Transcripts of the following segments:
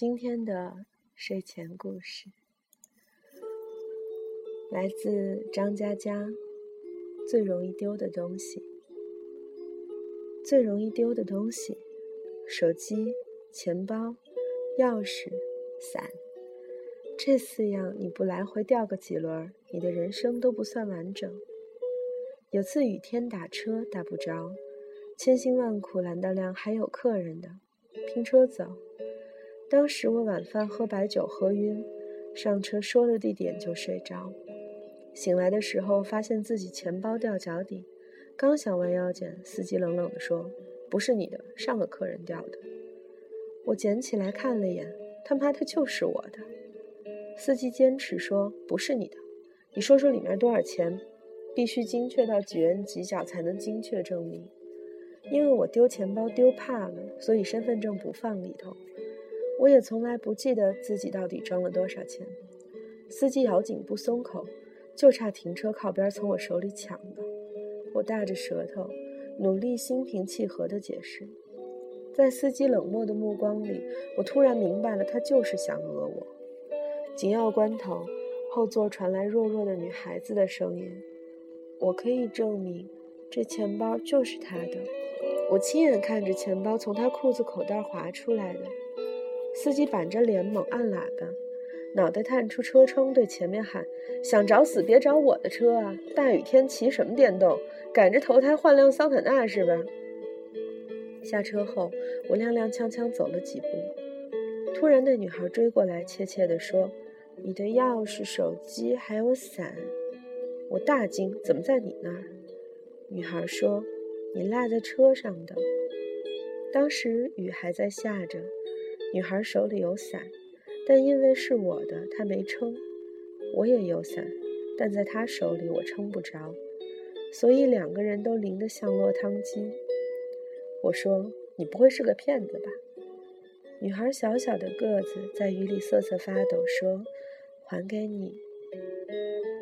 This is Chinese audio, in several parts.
今天的睡前故事来自张嘉佳。最容易丢的东西，最容易丢的东西，手机、钱包、钥匙、伞，这四样你不来回掉个几轮，你的人生都不算完整。有次雨天打车打不着，千辛万苦拦到辆还有客人的，拼车走。当时我晚饭喝白酒喝晕，上车说了地点就睡着。醒来的时候，发现自己钱包掉脚底，刚想弯腰捡，司机冷冷地说：“不是你的，上个客人掉的。”我捡起来看了眼，他妈的就是我的。司机坚持说：“不是你的，你说说里面多少钱？必须精确到几元几角才能精确证明。因为我丢钱包丢怕了，所以身份证不放里头。我也从来不记得自己到底装了多少钱。”司机咬紧不松口。就差停车靠边从我手里抢了，我大着舌头，努力心平气和地解释。在司机冷漠的目光里，我突然明白了，他就是想讹我。紧要关头，后座传来弱弱的女孩子的声音：“我可以证明，这钱包就是他的。我亲眼看着钱包从他裤子口袋滑出来的。”司机板着脸猛按喇叭。脑袋探出车窗，对前面喊：“想找死别找我的车啊！大雨天骑什么电动？赶着投胎换辆桑塔纳是吧？”下车后，我踉踉跄跄走了几步，突然那女孩追过来，怯怯地说：“你的钥匙、手机还有伞。”我大惊：“怎么在你那儿？”女孩说：“你落在车上的。”当时雨还在下着，女孩手里有伞。但因为是我的，她没撑。我也有伞，但在她手里我撑不着，所以两个人都淋得像落汤鸡。我说：“你不会是个骗子吧？”女孩小小的个子在雨里瑟瑟发抖，说：“还给你。”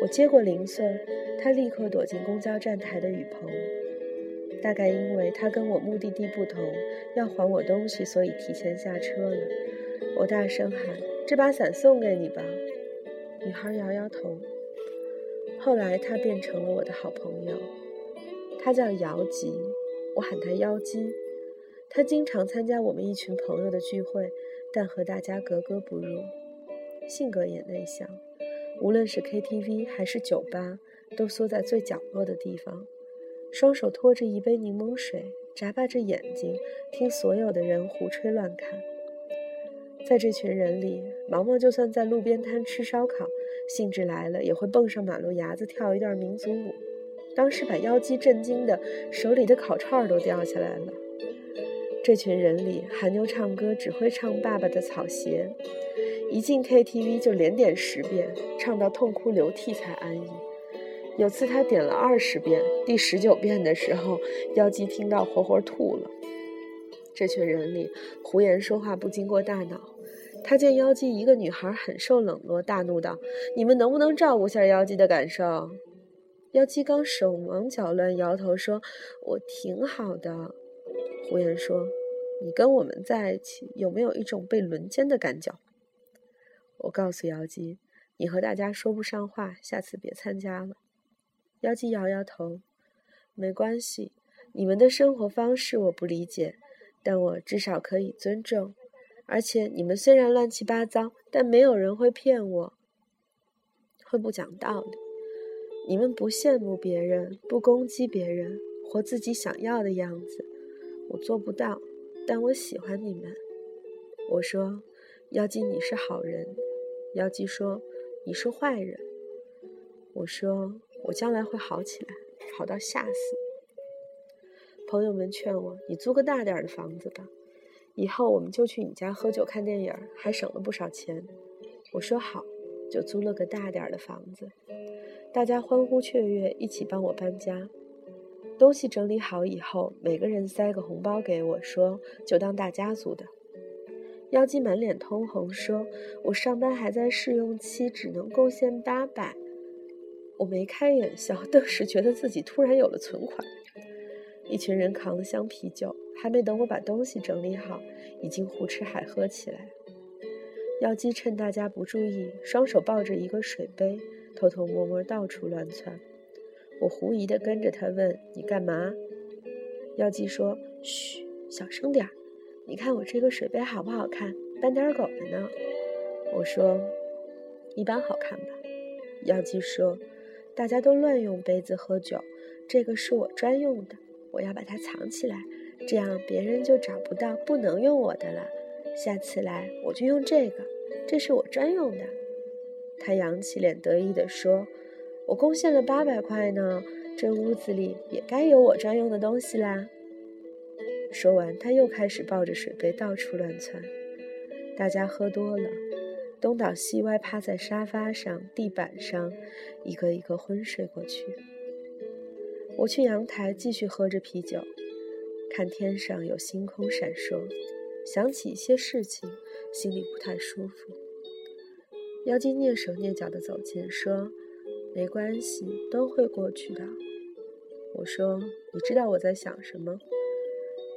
我接过零碎，她立刻躲进公交站台的雨棚。大概因为她跟我目的地不同，要还我东西，所以提前下车了。我大声喊：“这把伞送给你吧。”女孩摇摇头。后来，她变成了我的好朋友。她叫姚吉，我喊她妖姬。她经常参加我们一群朋友的聚会，但和大家格格不入，性格也内向。无论是 KTV 还是酒吧，都缩在最角落的地方，双手托着一杯柠檬水，眨巴着眼睛，听所有的人胡吹乱侃。在这群人里，毛毛就算在路边摊吃烧烤，兴致来了也会蹦上马路牙子跳一段民族舞。当时把妖姬震惊的，手里的烤串都掉下来了。这群人里，韩妞唱歌只会唱《爸爸的草鞋》，一进 KTV 就连点十遍，唱到痛哭流涕才安逸。有次他点了二十遍，第十九遍的时候，妖姬听到活活吐了。这群人里，胡言说话不经过大脑。他见妖姬一个女孩很受冷落，大怒道：“你们能不能照顾下妖姬的感受？”妖姬刚手忙脚乱，摇头说：“我挺好的。”胡言说：“你跟我们在一起，有没有一种被轮奸的感觉？”我告诉妖姬：“你和大家说不上话，下次别参加了。”妖姬摇摇头：“没关系，你们的生活方式我不理解。”但我至少可以尊重，而且你们虽然乱七八糟，但没有人会骗我，会不讲道理。你们不羡慕别人，不攻击别人，活自己想要的样子，我做不到，但我喜欢你们。我说：“妖姬，你是好人。”妖姬说：“你是坏人。”我说：“我将来会好起来，好到吓死。”朋友们劝我：“你租个大点的房子吧，以后我们就去你家喝酒看电影，还省了不少钱。”我说好，就租了个大点的房子。大家欢呼雀跃，一起帮我搬家。东西整理好以后，每个人塞个红包给我，说就当大家族的。妖姬满脸通红，说：“我上班还在试用期，只能贡献八百。”我眉开眼笑，顿时觉得自己突然有了存款。一群人扛了箱啤酒，还没等我把东西整理好，已经胡吃海喝起来。药姬趁大家不注意，双手抱着一个水杯，偷偷摸摸到处乱窜。我狐疑地跟着他问：“你干嘛？”药姬说：“嘘，小声点儿。你看我这个水杯好不好看？斑点狗的呢。”我说：“一般好看吧。”药姬说：“大家都乱用杯子喝酒，这个是我专用的，我要把它藏起来，这样别人就找不到不能用我的了。下次来我就用这个，这是我专用的。”他扬起脸得意地说：“我贡献了八百块呢，这屋子里也该有我专用的东西啦。”说完，他又开始抱着水杯到处乱窜。大家喝多了。东倒西歪，趴在沙发上、地板上，一个一个昏睡过去。我去阳台继续喝着啤酒，看天上有星空闪烁，想起一些事情，心里不太舒服。妖精蹑手蹑脚地走近，说：“没关系，都会过去的。”我说：“你知道我在想什么？”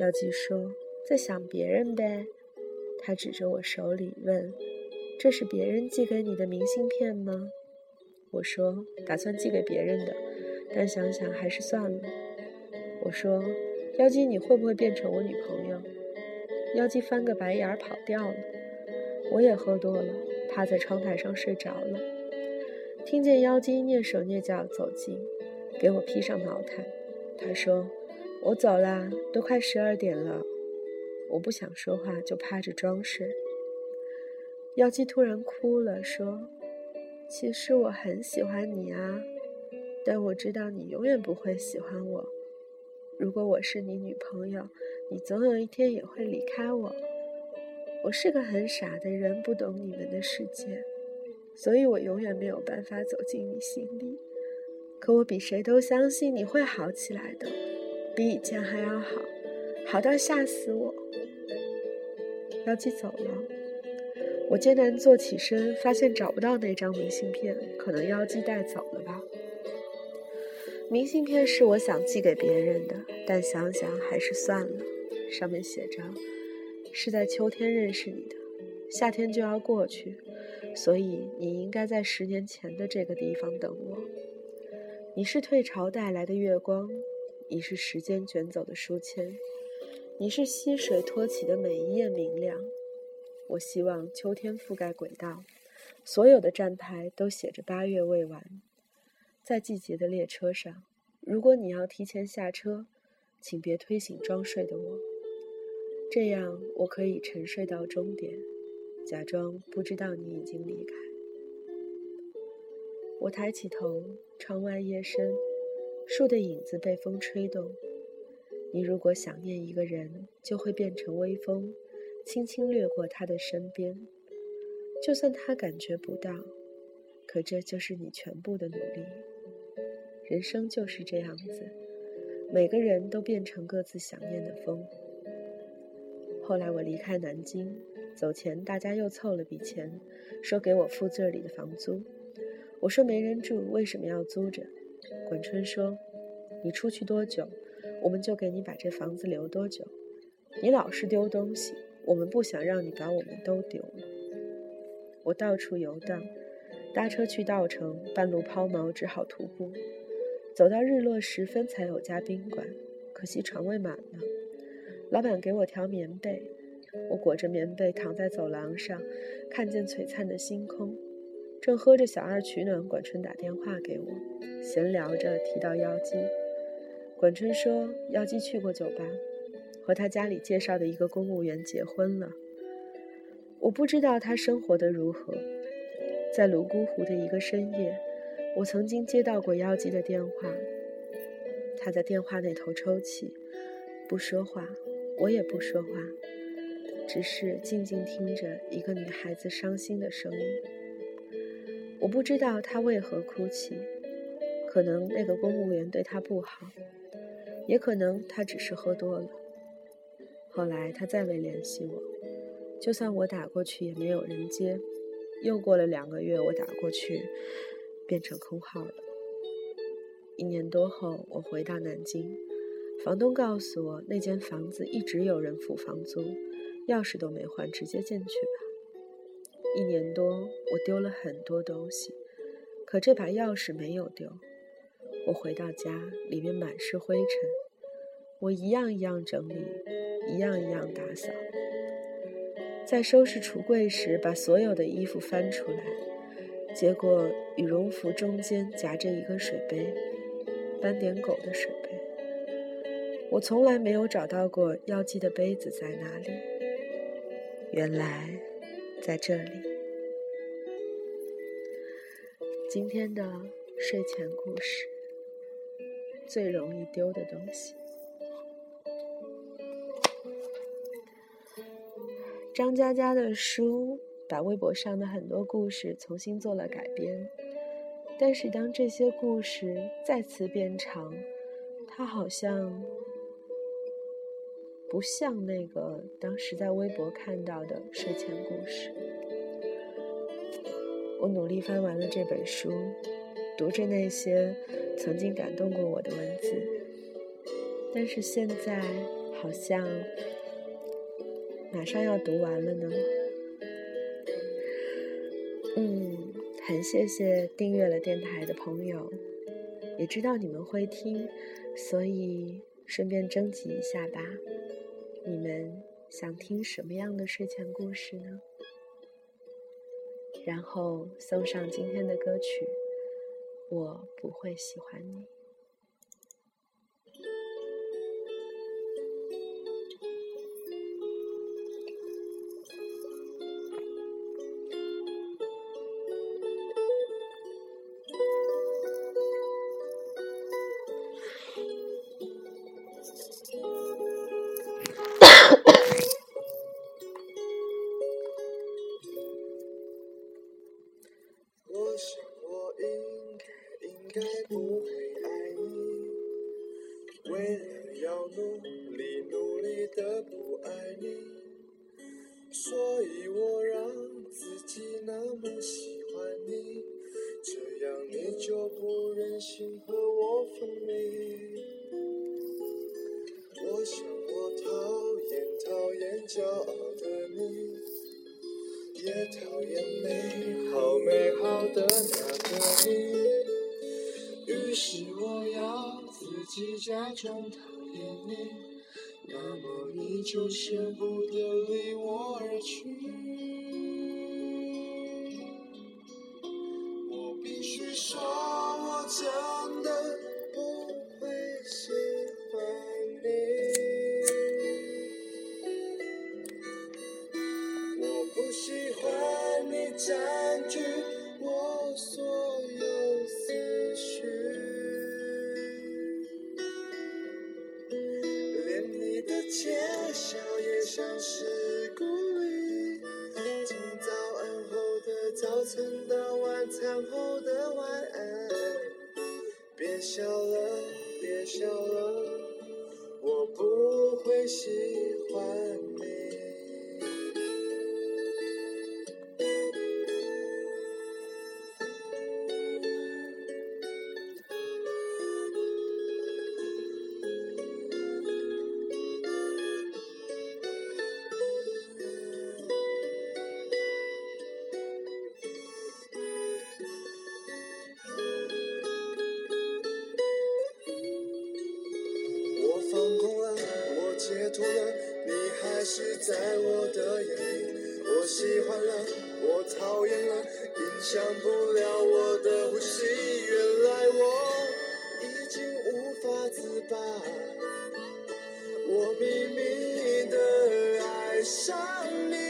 妖精说：“在想别人呗。”他指着我手里问。这是别人寄给你的明信片吗？我说打算寄给别人的，但想想还是算了。我说妖姬，你会不会变成我女朋友？妖姬翻个白眼儿跑掉了。我也喝多了，趴在窗台上睡着了。听见妖姬蹑手蹑脚走近，给我披上毛毯。他说：“我走啦，都快十二点了。”我不想说话，就趴着装睡。妖姬突然哭了，说：“其实我很喜欢你啊，但我知道你永远不会喜欢我。如果我是你女朋友，你总有一天也会离开我。我是个很傻的人，不懂你们的世界，所以我永远没有办法走进你心里。可我比谁都相信你会好起来的，比以前还要好，好到吓死我。”妖姬走了。我艰难坐起身，发现找不到那张明信片，可能妖姬带走了吧。明信片是我想寄给别人的，但想想还是算了。上面写着：“是在秋天认识你的，夏天就要过去，所以你应该在十年前的这个地方等我。你是退潮带来的月光，你是时间卷走的书签，你是溪水托起的每一页明亮。”我希望秋天覆盖轨道，所有的站牌都写着“八月未完”。在季节的列车上，如果你要提前下车，请别推醒装睡的我，这样我可以沉睡到终点，假装不知道你已经离开。我抬起头，窗外夜深，树的影子被风吹动。你如果想念一个人，就会变成微风。轻轻掠过他的身边，就算他感觉不到，可这就是你全部的努力。人生就是这样子，每个人都变成各自想念的风。后来我离开南京，走前大家又凑了笔钱，说给我付这里的房租。我说没人住，为什么要租着？滚春说：“你出去多久，我们就给你把这房子留多久。你老是丢东西。”我们不想让你把我们都丢了。我到处游荡，搭车去稻城，半路抛锚，只好徒步。走到日落时分才有家宾馆，可惜床位满了。老板给我条棉被，我裹着棉被躺在走廊上，看见璀璨的星空。正喝着小二取暖，管春打电话给我，闲聊着提到妖姬。管春说妖姬去过酒吧。和他家里介绍的一个公务员结婚了。我不知道他生活的如何。在泸沽湖的一个深夜，我曾经接到过妖姬的电话。他在电话那头抽泣，不说话，我也不说话，只是静静听着一个女孩子伤心的声音。我不知道她为何哭泣，可能那个公务员对她不好，也可能她只是喝多了。后来他再未联系我，就算我打过去也没有人接。又过了两个月，我打过去，变成空号了。一年多后，我回到南京，房东告诉我那间房子一直有人付房租，钥匙都没换，直接进去吧。一年多，我丢了很多东西，可这把钥匙没有丢。我回到家，里面满是灰尘，我一样一样整理，一样一样打扫。在收拾橱柜时，把所有的衣服翻出来，结果羽绒服中间夹着一个水杯，斑点狗的水杯。我从来没有找到过要寄的杯子在哪里，原来在这里。今天的睡前故事：最容易丢的东西。张嘉佳的书把微博上的很多故事重新做了改编，但是当这些故事再次变长，它好像不像那个当时在微博看到的睡前故事。我努力翻完了这本书，读着那些曾经感动过我的文字，但是现在好像。马上要读完了呢，嗯，很谢谢订阅了电台的朋友，也知道你们会听，所以顺便征集一下吧。你们想听什么样的睡前故事呢？然后送上今天的歌曲，我不会喜欢你。该不会爱你。为了要努力努力的不爱你所以我让自己那么喜欢你这样你就不忍心和我分离。我想我讨厌讨厌骄傲的你也讨厌美好美好的那个你。是我要自己假装讨厌你，那么你就舍不得离我而去。我必须说，我真的不会喜欢你。我不喜欢你。占据我所后的晚安，别笑了，别笑了，解脱了，你还是在我的眼里，我喜欢了，我讨厌了，影响不了我的呼吸。原来我已经无法自拔，我秘密的爱上。你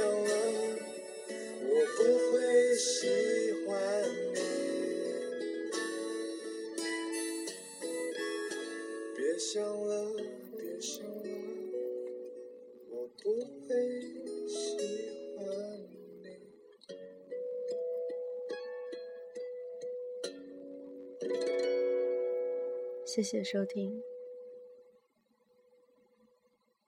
了，我不会喜欢你。别想了，别想了，我不会喜欢你。谢谢收听。